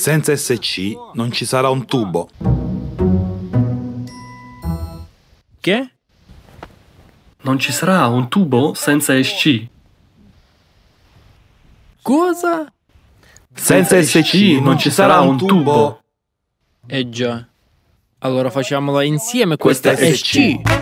Senza SC non ci sarà un tubo. Che? Non ci sarà un tubo senza SC. Cosa? Senza SC non ci sarà un tubo. Eh già. Allora facciamola insieme Questa questa SC. SC.